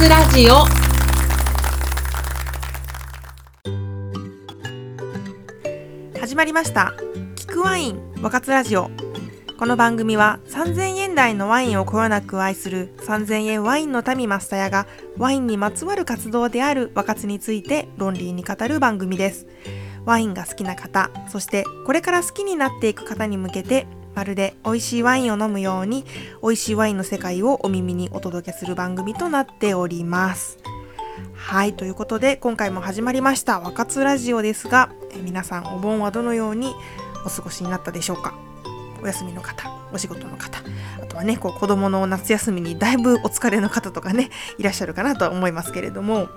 津ラジオ。始まりました。聞くワイン若津ラジオ。この番組は3000円台のワインをこよなく愛する3000円ワインの民マスタヤがワインにまつわる活動である若津について論理に語る番組です。ワインが好きな方そしてこれから好きになっていく方に向けてまるで美味しいワインを飲むように美味しいワインの世界をお耳にお届けする番組となっております。はいということで今回も始まりました若津ラジオですが皆さんお盆はどのようにお過ごしになったでしょうか。お休みの方お仕事の方あとはねこう子供の夏休みにだいぶお疲れの方とかねいらっしゃるかなと思いますけれども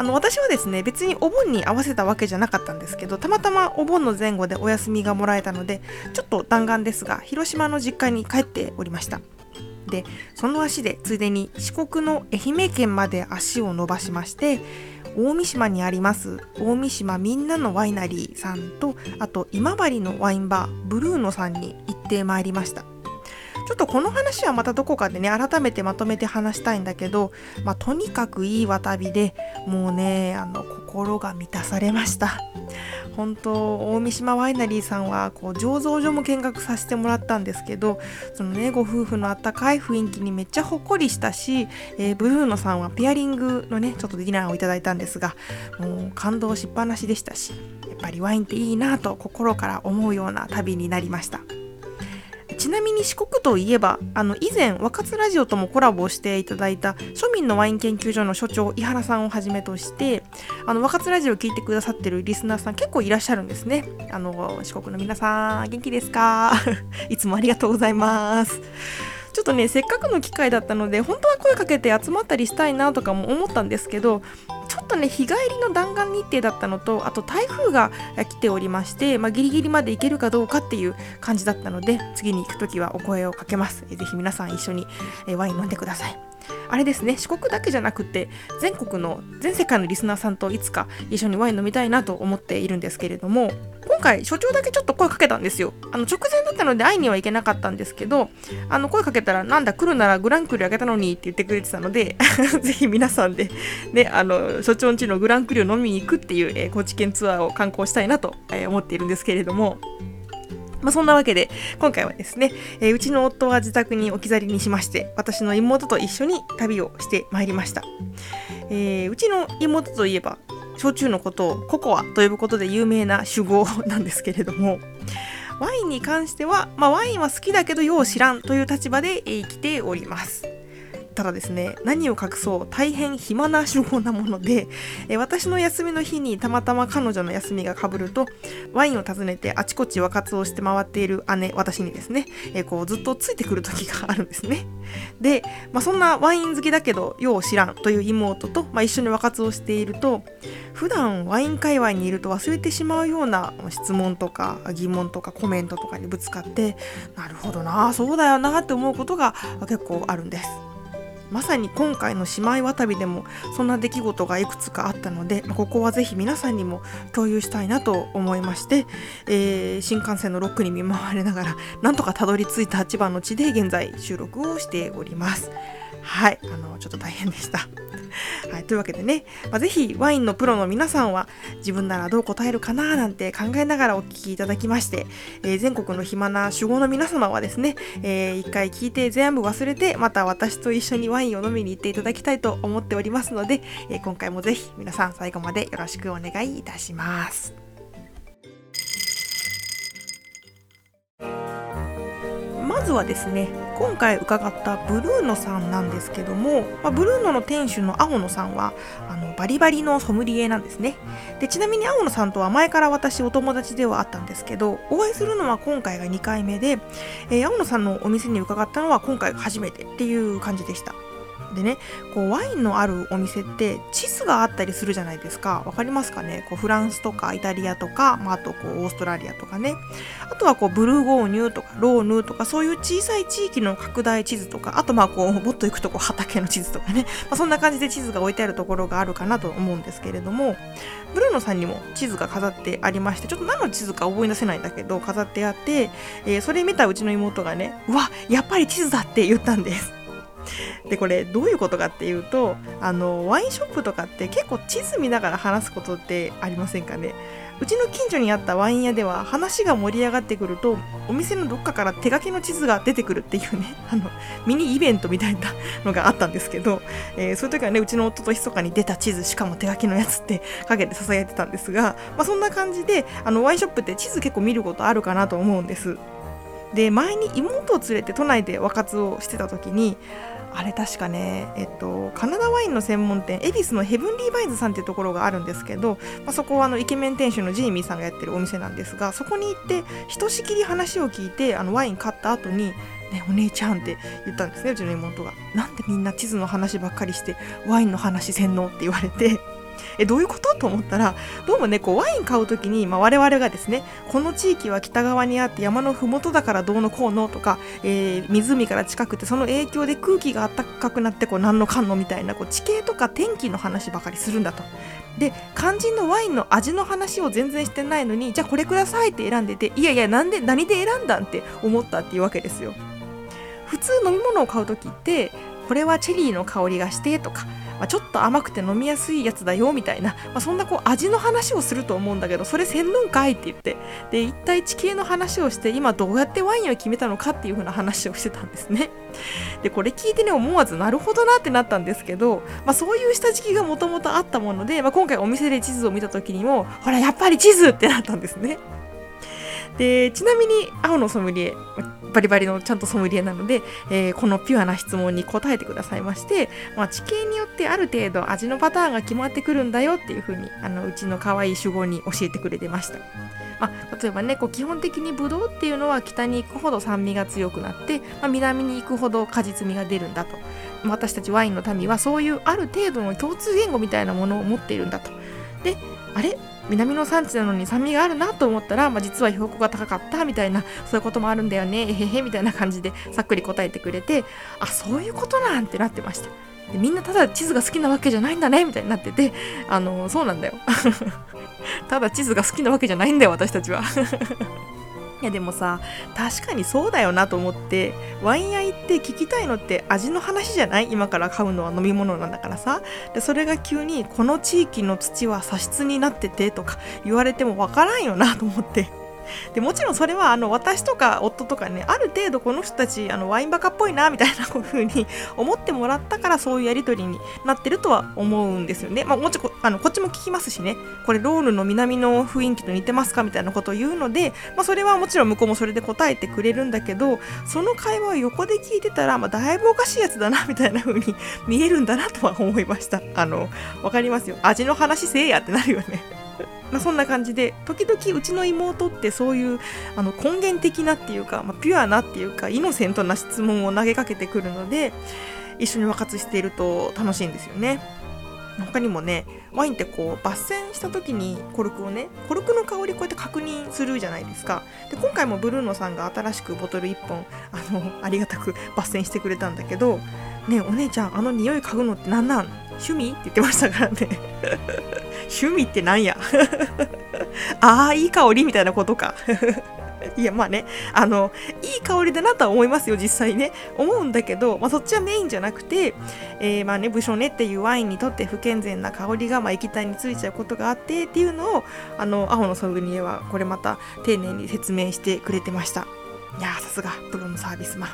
あの私はですね別にお盆に合わせたわけじゃなかったんですけどたまたまお盆の前後でお休みがもらえたのでちょっと弾丸ですが広島の実家に帰っておりました。でその足でついでに四国の愛媛県まで足を伸ばしまして大三島にあります大三島みんなのワイナリーさんとあと今治のワインバーブルーノさんに行ってまいりました。ちょっとこの話はまたどこかでね改めてまとめて話したいんだけど、まあ、とにかくいいわ旅でもうねあの心が満たされました本当大三島ワイナリーさんはこう醸造所も見学させてもらったんですけどそのねご夫婦のあったかい雰囲気にめっちゃほっこりしたし、えー、ブルーノさんはペアリングのねちょっとディナーをいただいたんですがもう感動しっぱなしでしたしやっぱりワインっていいなと心から思うような旅になりました。ちなみに四国といえばあの以前若津ラジオともコラボしていただいた庶民のワイン研究所の所長井原さんをはじめとしてあの若津ラジオを聞いてくださってるリスナーさん結構いらっしゃるんですね。あの四国の皆さん元気ですか？いつもありがとうございます。ちょっとねせっかくの機会だったので本当は声かけて集まったりしたいなとかも思ったんですけどちょっとね日帰りの弾丸日程だったのとあと台風が来ておりまして、まあ、ギリギリまで行けるかどうかっていう感じだったので次に行く時はお声をかけます。是非皆さん一緒にワイン飲んでください。あれですね四国だけじゃなくて全国の全世界のリスナーさんといつか一緒にワイン飲みたいなと思っているんですけれども今回所長だけちょっと声かけたんですよ。あの直前だったので会いには行けなかったんですけどあの声かけたらなんだ来るならグランクリあげたのにって言ってくれてたので ぜひ皆さんでねあの所長んちのグランクリを飲みに行くっていう、えー、高知県ツアーを観光したいなと、え、思っているんですけれども。まあ、そんなわけで、今回はですね、えー、うちの夫は自宅に置き去りにしまして、私の妹と一緒に旅をしてまいりました。えー、うちの妹といえば、焼酎のことをココアと呼ぶことで有名な酒豪なんですけれども、ワインに関しては、まあ、ワインは好きだけどよう知らんという立場で生きております。ただですね何を隠そう大変暇な手法なもので、え私の休みの日にたまたま彼女の休みがかぶるとワインを訪ねてあちこち和活をして回っている姉私にですね、えこうずっとついてくる時があるんですね。で、まあ、そんなワイン好きだけどよう知らんという妹と、まあ、一緒に和活をしていると普段ワイン界隈にいると忘れてしまうような質問とか疑問とかコメントとかにぶつかってなるほどなそうだよなって思うことが結構あるんです。まさに今回の姉妹渡りでもそんな出来事がいくつかあったので、ここはぜひ皆さんにも共有したいなと思いまして、えー、新幹線のロックに見舞われながら なんとかたどり着いた千葉の地で現在収録をしております。はい、あのちょっと大変でした。はい、というわけでね、まあ、ぜひワインのプロの皆さんは自分ならどう答えるかななんて考えながらお聞きいただきまして、えー、全国の暇な守護の皆様はですね、えー、一回聞いて全部忘れてまた私と一緒にワインを飲みに行っていただきたいと思っておりますので、えー、今回もぜひ皆さん最後までよろしくお願いいたします。まずはですね今回伺ったブルーノさんなんですけども、まあ、ブルーノの店主の青野さんはあのバリバリのソムリエなんですね。でちなみに青野さんとは前から私お友達ではあったんですけどお会いするのは今回が2回目で、えー、青野さんのお店に伺ったのは今回初めてっていう感じでした。でねこうワインのあるお店って地図があったりするじゃないですか。わかりますかね？こうフランスとかイタリアとか、まあ、あとこうオーストラリアとかね。あとはこうブルーゴーニュとかローヌとかそういう小さい地域の拡大地図とかあとまあこうもっと行くとこう畑の地図とかね、まあ、そんな感じで地図が置いてあるところがあるかなと思うんですけれどもブルーノさんにも地図が飾ってありましてちょっと何の地図か覚え出せないんだけど飾ってあって、えー、それ見たうちの妹がねうわやっぱり地図だって言ったんです。でこれどういうことかっていうとあのワインショップとかって結構地図見ながら話すことってありませんかね？うちの近所にあったワイン屋では話が盛り上がってくるとお店のどっかから手書きの地図が出てくるっていうね あのミニイベントみたいなのがあったんですけど、えー、そういう時はねうちの夫と密かに出た地図しかも手書きのやつって陰で囁いてたんですが、まあ、そんな感じであのワインショップって地図結構見ることあるかなと思うんです。で前に妹を連れて都内で和活をしてた時にあれ確かね、えっと、カナダワインの専門店恵比寿のヘブンリーバイズさんっていうところがあるんですけど、まあ、そこはあのイケメン店主のジェイミーさんがやってるお店なんですがそこに行ってひとしきり話を聞いてあのワイン買った後にね、お姉ちゃんって言ったんですねうちの妹が。なんでみんな地図の話ばっかりしてワインの話せんのって言われてえどういうこと？と思ったらどうもねこうワイン買う時に、まあ、我々がですねこの地域は北側にあって山の麓だからどうのこうのとか、えー、湖から近くてその影響で空気が暖かくなってこう何のかんのみたいなこう地形とか天気の話ばかりするんだと。で肝心のワインの味の話を全然してないのにじゃあこれくださいって選んでていやいやなんで何で選んだんって思ったっていうわけですよ。普通飲み物を買う時ってこれはチェリーの香りがしてとかまあ、ちょっと甘くて飲みやすいやつだよみたいな、まあ、そんなこう味の話をすると思うんだけどそれせんぬんかいって言って。で一体地形の話をして今どうやってワインを決めたのかっていう風な話をしてたんですね。でこれ聞いてね思わずなるほどなってなったんですけど、まあ、そういう下敷きがもともとあったもので、まあ、今回お店で地図を見た時にもほらやっぱり地図ってなったんですね。でちなみに青のソムリエバリバリのちゃんとソムリエなので、えー、このピュアな質問に答えてくださいまして、まあ、地形によってある程度味のパターンが決まってくるんだよっていう風にあのうちの可愛い主語に教えてくれてました。まあ、例えばねこう基本的にブドウっていうのは北に行くほど酸味が強くなって、まあ、南に行くほど果実味が出るんだと私たちワインの民はそういうある程度の共通言語みたいなものを持っているんだとであれ？南の産地なのに酸味があるなと思ったら、まあ、実は標高が高かったみたいなそういうこともあるんだよねえへへみたいな感じでさっくり答えてくれてあそういうことなんてなってました。でみんなただ地図が好きなわけじゃないんだねみたいになっててあのそうなんだよ。ただ地図が好きなわけじゃないんだよ私たちは。いやでもさ確かにそうだよなと思ってワイン屋行って聞きたいのって味の話じゃない？今から買うのは飲み物なんだからさ。でそれが急にこの地域の土は砂質になっててとか言われてもわからんよなと思って。でもちろんそれはあの私とか夫とかねある程度この人たちあのワインバカっぽいなみたいなこういう風に思ってもらったからそういうやり取りになってるとは思うんですよね。まあ、もちろんあのこっちも聞きますしねこれロールの南の雰囲気と似てますかみたいなことを言うので、まあ、それはもちろん向こうもそれで答えてくれるんだけどその会話を横で聞いてたら、まあ、だいぶおかしいやつだなみたいな風に見えるんだなとは思いました。あのわかりますよ味の話せえやってなるよね。まあ、そんな感じで時々うちの妹ってそういうあの根源的なっていうか、まあ、ピュアなっていうかイノセントな質問を投げかけてくるので一緒に和活していると楽しいんですよね。他にもねワインってこう抜栓した時にコルクをねコルクの香りこうやって確認するじゃないですかで今回もブルーノさんが新しくボトル1本あのありがたく抜栓してくれたんだけどねお姉ちゃんあの匂い嗅ぐのって何なん？趣味？って言ってましたからね 趣味ってなんや ああいい香りみたいなことか。いやまあね。あのいい香りだなとは思いますよ実際ね。思うんだけど、まあ、そっちはメインじゃなくて、えー、まあねブショネっていうワインにとって不健全な香りがまあ液体についちゃうことがあってっていうのをあのアホのソムリエはこれまた丁寧に説明してくれてました。いやさすがプロのサービスマン。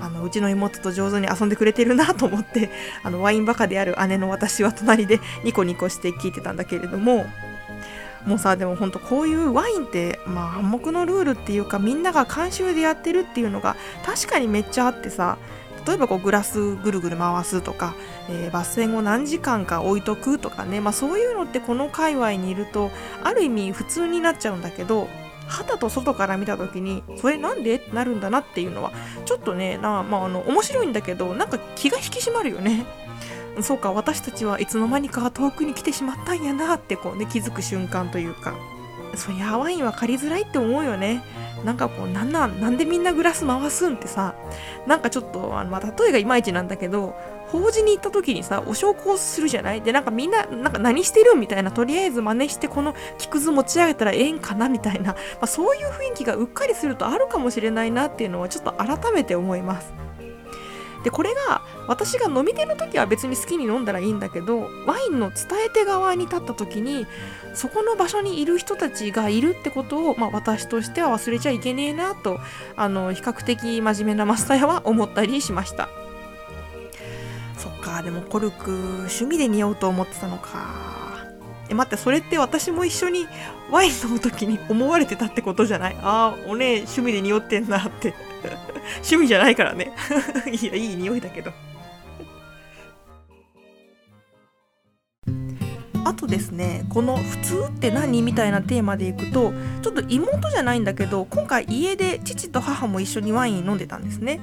あのうちの妹と上手に遊んでくれてるなと思って あのワインバカである姉の私は隣でニコニコして聞いてたんだけれどももうさでもほんとこういうワインってまあ暗黙のルールっていうかみんなが慣習でやってるっていうのが確かにめっちゃあってさ例えばこうグラスぐるぐる回すとか、えー、抜栓を何時間か置いとくとかね、まあ、そういうのってこの界隈にいるとある意味普通になっちゃうんだけど肌と外から見た時にそれなんでってなるんだなっていうのはちょっとねな、まあ、あの面白いんだけどなんか気が引き締まるよね。そうか私たちはいつの間にか遠くに来てしまったんやなってこうね気づく瞬間というかそりゃワインは借りづらいって思うよねなんかこうなんなんなんでみんなグラス回すんってさなんかちょっとあの、まあ、例えがいまいちなんだけど法事に行った時にさお焼香するじゃない？でなんかみんななんか何してるみたいなとりあえず真似してこの木くず持ち上げたらええんかなみたいな、まあ、そういう雰囲気がうっかりするとあるかもしれないなっていうのはちょっと改めて思います。でこれが私が飲み手の時は別に好きに飲んだらいいんだけどワインの伝え手側に立った時にそこの場所にいる人たちがいるってことを、まあ、私としては忘れちゃいけねえなとあの比較的真面目なマスタヤは思ったりしました。そっかでもコルク趣味で似合うと思ってたのか。え待ってそれって私も一緒にワイン飲む時に思われてたってことじゃない？ああおね趣味で匂ってんなって。趣味じゃないからね。いやいい匂いだけど。あとですねこの「普通って何?」みたいなテーマでいくとちょっと妹じゃないんだけど今回家で父と母も一緒にワイン飲んでたんですね。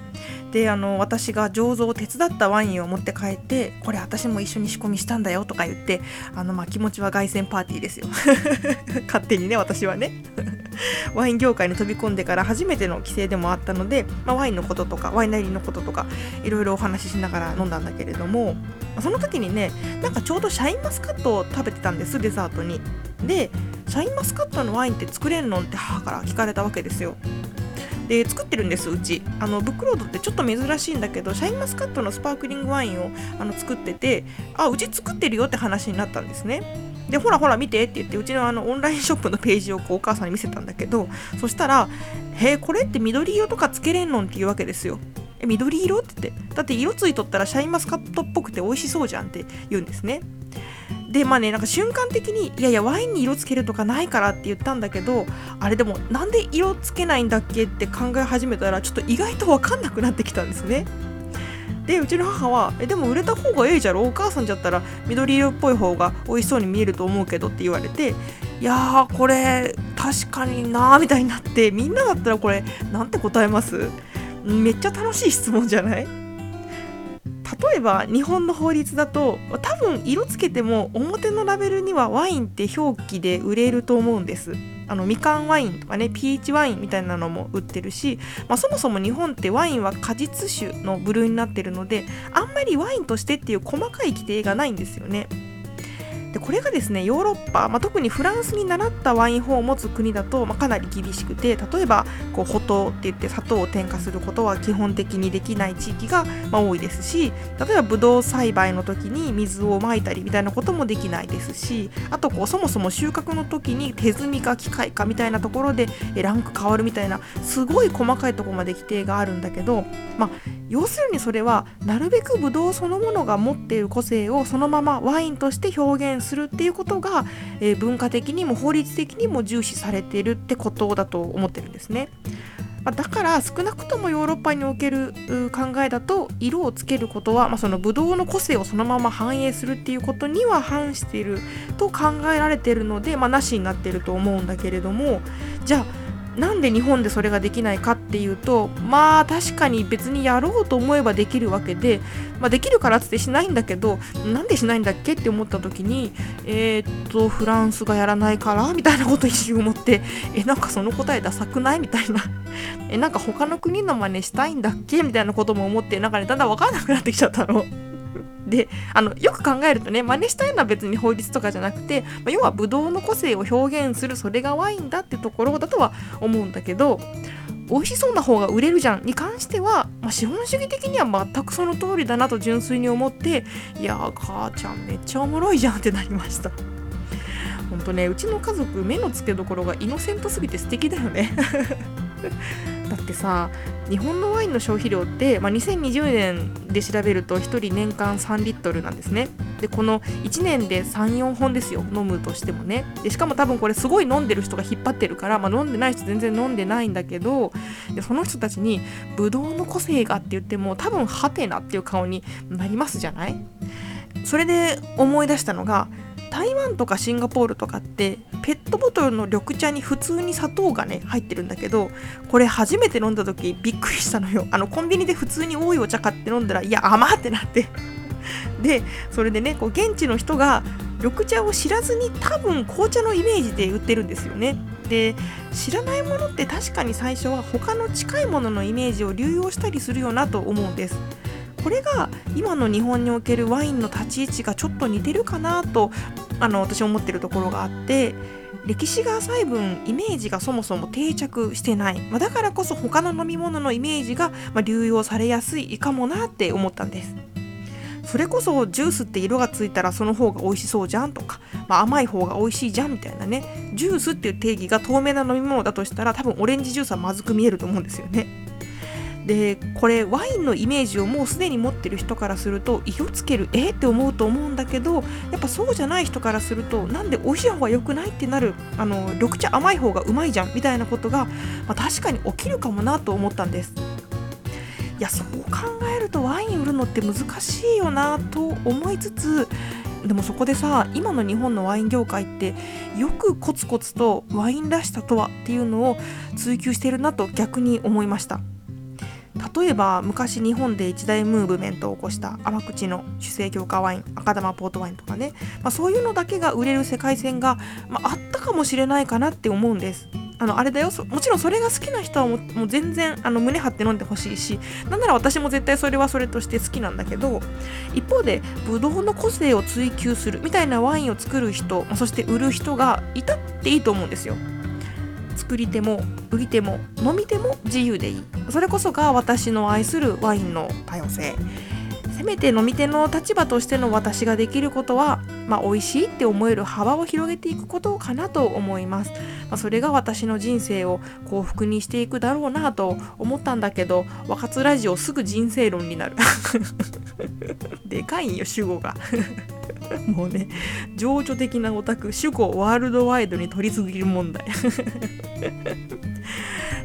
であの私が醸造を手伝ったワインを持って帰ってこれ私も一緒に仕込みしたんだよとか言ってあのまあ気持ちは凱旋パーティーですよ。勝手にね私はね。ワイン業界に飛び込んでから初めての帰省でもあったので、まあ、ワインのこととかワイナリーのこととかいろいろお話ししながら飲んだんだけれどもその時にねなんかちょうどシャインマスカットを食べてたんですデザートに。でシャインマスカットのワインって作れんのって母から聞かれたわけですよ。で作ってるんですうち。あのブックロードってちょっと珍しいんだけどシャインマスカットのスパークリングワインをあの作っててあうち作ってるよって話になったんですね。でほらほら見てって言ってうちのあのオンラインショップのページをこうお母さんに見せたんだけどそしたら「へえこれって緑色とかつけれんの？ん?」って言うわけですよ。え緑色？って言ってだって色ついとったらシャインマスカットっぽくて美味しそうじゃんって言うんですね。でまあねなんか瞬間的にいやいやワインに色つけるとかないからって言ったんだけどあれでもなんで色つけないんだっけ？って考え始めたらちょっと意外と分かんなくなってきたんですね。でうちの母は「えでも売れた方がええじゃろ？お母さんじゃったら緑色っぽい方が美味しそうに見えると思うけど」って言われていやーこれ確かになみたいになってみんなだったらこれなんて答えます？めっちゃ楽しい質問じゃない？例えば日本の法律だと多分色つけても表のラベルにはワインって表記で売れると思うんです。あのみかんワインとかねピーチワインみたいなのも売ってるし、まあ、そもそも日本ってワインは果実酒の部類になってるのであんまりワインとしてっていう細かい規定がないんですよね。でこれがですねヨーロッパ、まあ、特にフランスに習ったワイン法を持つ国だと、まあ、かなり厳しくて例えばこう補糖って言って砂糖を添加することは基本的にできない地域が、まあ、多いですし例えばブドウ栽培の時に水をまいたりみたいなこともできないですしあとこうそもそも収穫の時に手摘みか機械かみたいなところでランク変わるみたいなすごい細かいとこまで規定があるんだけど、まあ、要するにそれはなるべくブドウそのものが持っている個性をそのままワインとして表現するっていうことが、えー、文化的にも法律的にも重視されているってことだと思ってるんですね。まだから少なくともヨーロッパにおける考えだと色をつけることは、まあ、そのブドウの個性をそのまま反映するっていうことには反していると考えられているので、まあ、なしになっていると思うんだけれどもじゃあなんで日本でそれができないかっていうとまあ確かに別にやろうと思えばできるわけで、まあ、できるからっつってしないんだけどなんでしないんだっけって思った時にえー、っとフランスがやらないから？みたいなこと一瞬思ってえなんかその答えダサくない？みたいな。えなんか他の国の真似したいんだっけ？みたいなことも思ってなんかねだんだん分からなくなってきちゃったの。であのよく考えるとね真似したいのは別に法律とかじゃなくて、まあ、要はブドウの個性を表現するそれがワインだってところだとは思うんだけど美味しそうな方が売れるじゃんに関しては、まあ、資本主義的には全くその通りだなと純粋に思っていや母ちゃんめっちゃおもろいじゃんってなりました。ほんとねうちの家族目の付けどころがイノセントすぎて素敵だよねだってさ日本のワインの消費量って、まあ、2020年で調べると1人年間3リットルなんですね。でこの1年で34本ですよ飲むとしてもね。でしかも多分これすごい飲んでる人が引っ張ってるから、まあ、飲んでない人全然飲んでないんだけどでその人たちにブドウの個性がって言っても多分ハテナっていう顔になりますじゃない？それで思い出したのが台湾とかシンガポールとかってペットボトルの緑茶に普通に砂糖がね入ってるんだけどこれ初めて飲んだ時びっくりしたのよ。あのコンビニで普通に多いお茶買って飲んだらいや甘ってなって。でそれでねこう現地の人が緑茶を知らずに多分紅茶のイメージで売ってるんですよね。で知らないものって確かに最初は他の近いもののイメージを流用したりするよなと思うんです。これが今の日本におけるワインの立ち位置がちょっと似てるかなとあの私思ってるところがあって歴史が浅い分イメージがそもそも定着してない、まあ、だからこそ他の飲み物のイメージが、まあ、流用されやすいかもなって思ったんです。それこそジュースって色がついたらその方が美味しそうじゃんとか、まあ、甘い方が美味しいじゃんみたいなねジュースっていう定義が透明な飲み物だとしたら多分オレンジジュースはまずく見えると思うんですよね。でこれワインのイメージをもうすでに持ってる人からすると色つけるえって思うと思うんだけどやっぱそうじゃない人からするとなんで美味しい方が良くないってなるあの緑茶甘い方がうまいじゃんみたいなことが、まあ、確かに起きるかもなと思ったんです。いやそう考えるとワイン売るのって難しいよなと思いつつでもそこでさ今の日本のワイン業界ってよくコツコツとワインらしさとはっていうのを追求してるなと逆に思いました。例えば昔日本で一大ムーブメントを起こした甘口の主成強化ワイン赤玉ポートワインとかね、まあ、そういうのだけが売れる世界線が、まあ、あったかもしれないかなって思うんです。あのあれだよ。もちろんそれが好きな人はもう全然あの胸張って飲んでほしいしなんなら私も絶対それはそれとして好きなんだけど一方でブドウの個性を追求するみたいなワインを作る人そして売る人がいたっていいと思うんですよ。作り手も売り手も飲み手も自由でいい。それこそが私の愛するワインの多様性。せめて飲み手の立場としての私ができることは、まあ、美味しいって思える幅を広げていくことかなと思います、まあ、それが私の人生を幸福にしていくだろうなと思ったんだけど若津ラジオすぐ人生論になる。でかいんよ主語が。もうね情緒的なオタク主語ワールドワイドに取りすぎる問題。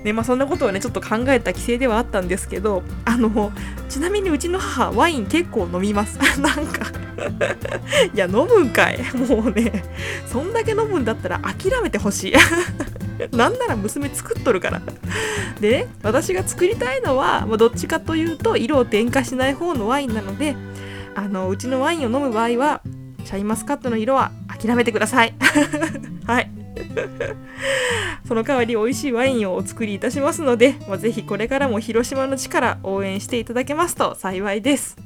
ねまあ、そんなことをねちょっと考えた規制ではあったんですけどあのちなみにうちの母ワイン結構飲みます。なんかいや飲むんかい。もうねそんだけ飲むんだったら諦めてほしい。なんなら娘作っとるから。でね私が作りたいのは、まあ、どっちかというと色を添加しない方のワインなのであのうちのワインを飲む場合はシャインマスカットの色は諦めてください。はい。その代わり美味しいワインをお作りいたしますので、まあ、ぜひこれからも広島の力応援していただけますと幸いです。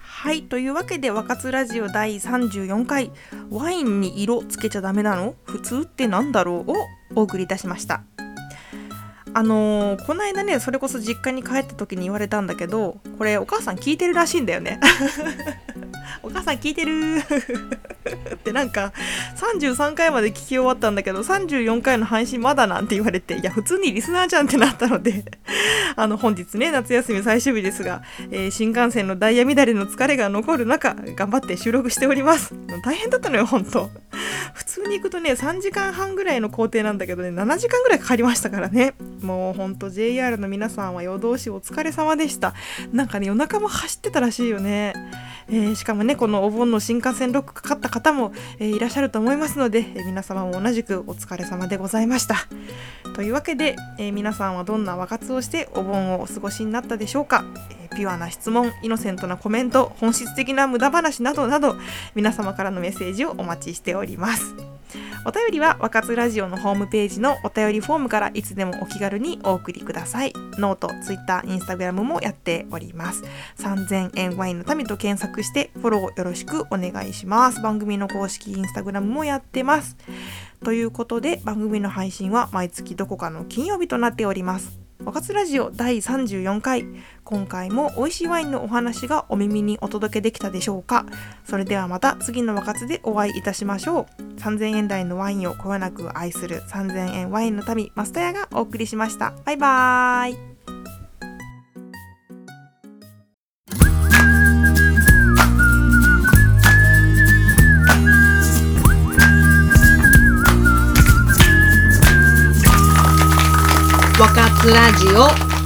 はい。というわけで若津ラジオ第34回「ワインに色つけちゃダメなの？普通ってなんだろう?」をお送りいたしました。あのー、この間ねそれこそ実家に帰った時に言われたんだけどこれお母さん聞いてるらしいんだよね。お母さん聞いてるってなんか33回まで聞き終わったんだけど34回の配信まだなんて言われていや普通にリスナーじゃんってなったので あの本日ね夏休み最終日ですが、えー、新幹線のダイヤ乱れの疲れが残る中頑張って収録しております。大変だったのよ本当。普通に行くとね3時間半ぐらいの工程なんだけどね7時間ぐらいかかりましたからね。もうほんと JR の皆さんは夜通しお疲れ様でした。なんかね夜中も走ってたらしいよね。えー、しかもねこのお盆の新幹線ロックかかった方も、え、いらっしゃると思いますので、え、皆様も同じくお疲れ様でございました。というわけで、え皆さんはどんな和活をしてお盆をお過ごしになったでしょうか、えピュアな質問イノセントなコメント本質的な無駄話などなど皆様からのメッセージをお待ちしております。お便りは若津ラジオのホームページのお便りフォームからいつでもお気軽にお送りください。ノート、ツイッター、インスタグラムもやっております。3000円ワインの民と検索してフォローよろしくお願いします。番組の公式インスタグラムもやってます。ということで番組の配信は毎月どこかの金曜日となっております。若津ラジオ第34回。今回も美味しいワインのお話がお耳にお届けできたでしょうか。それではまた次の若津でお会いいたしましょう。3000円台のワインをこよなく愛する3000円ワインの民マスタヤがお送りしました。バイバーイ。ラジオ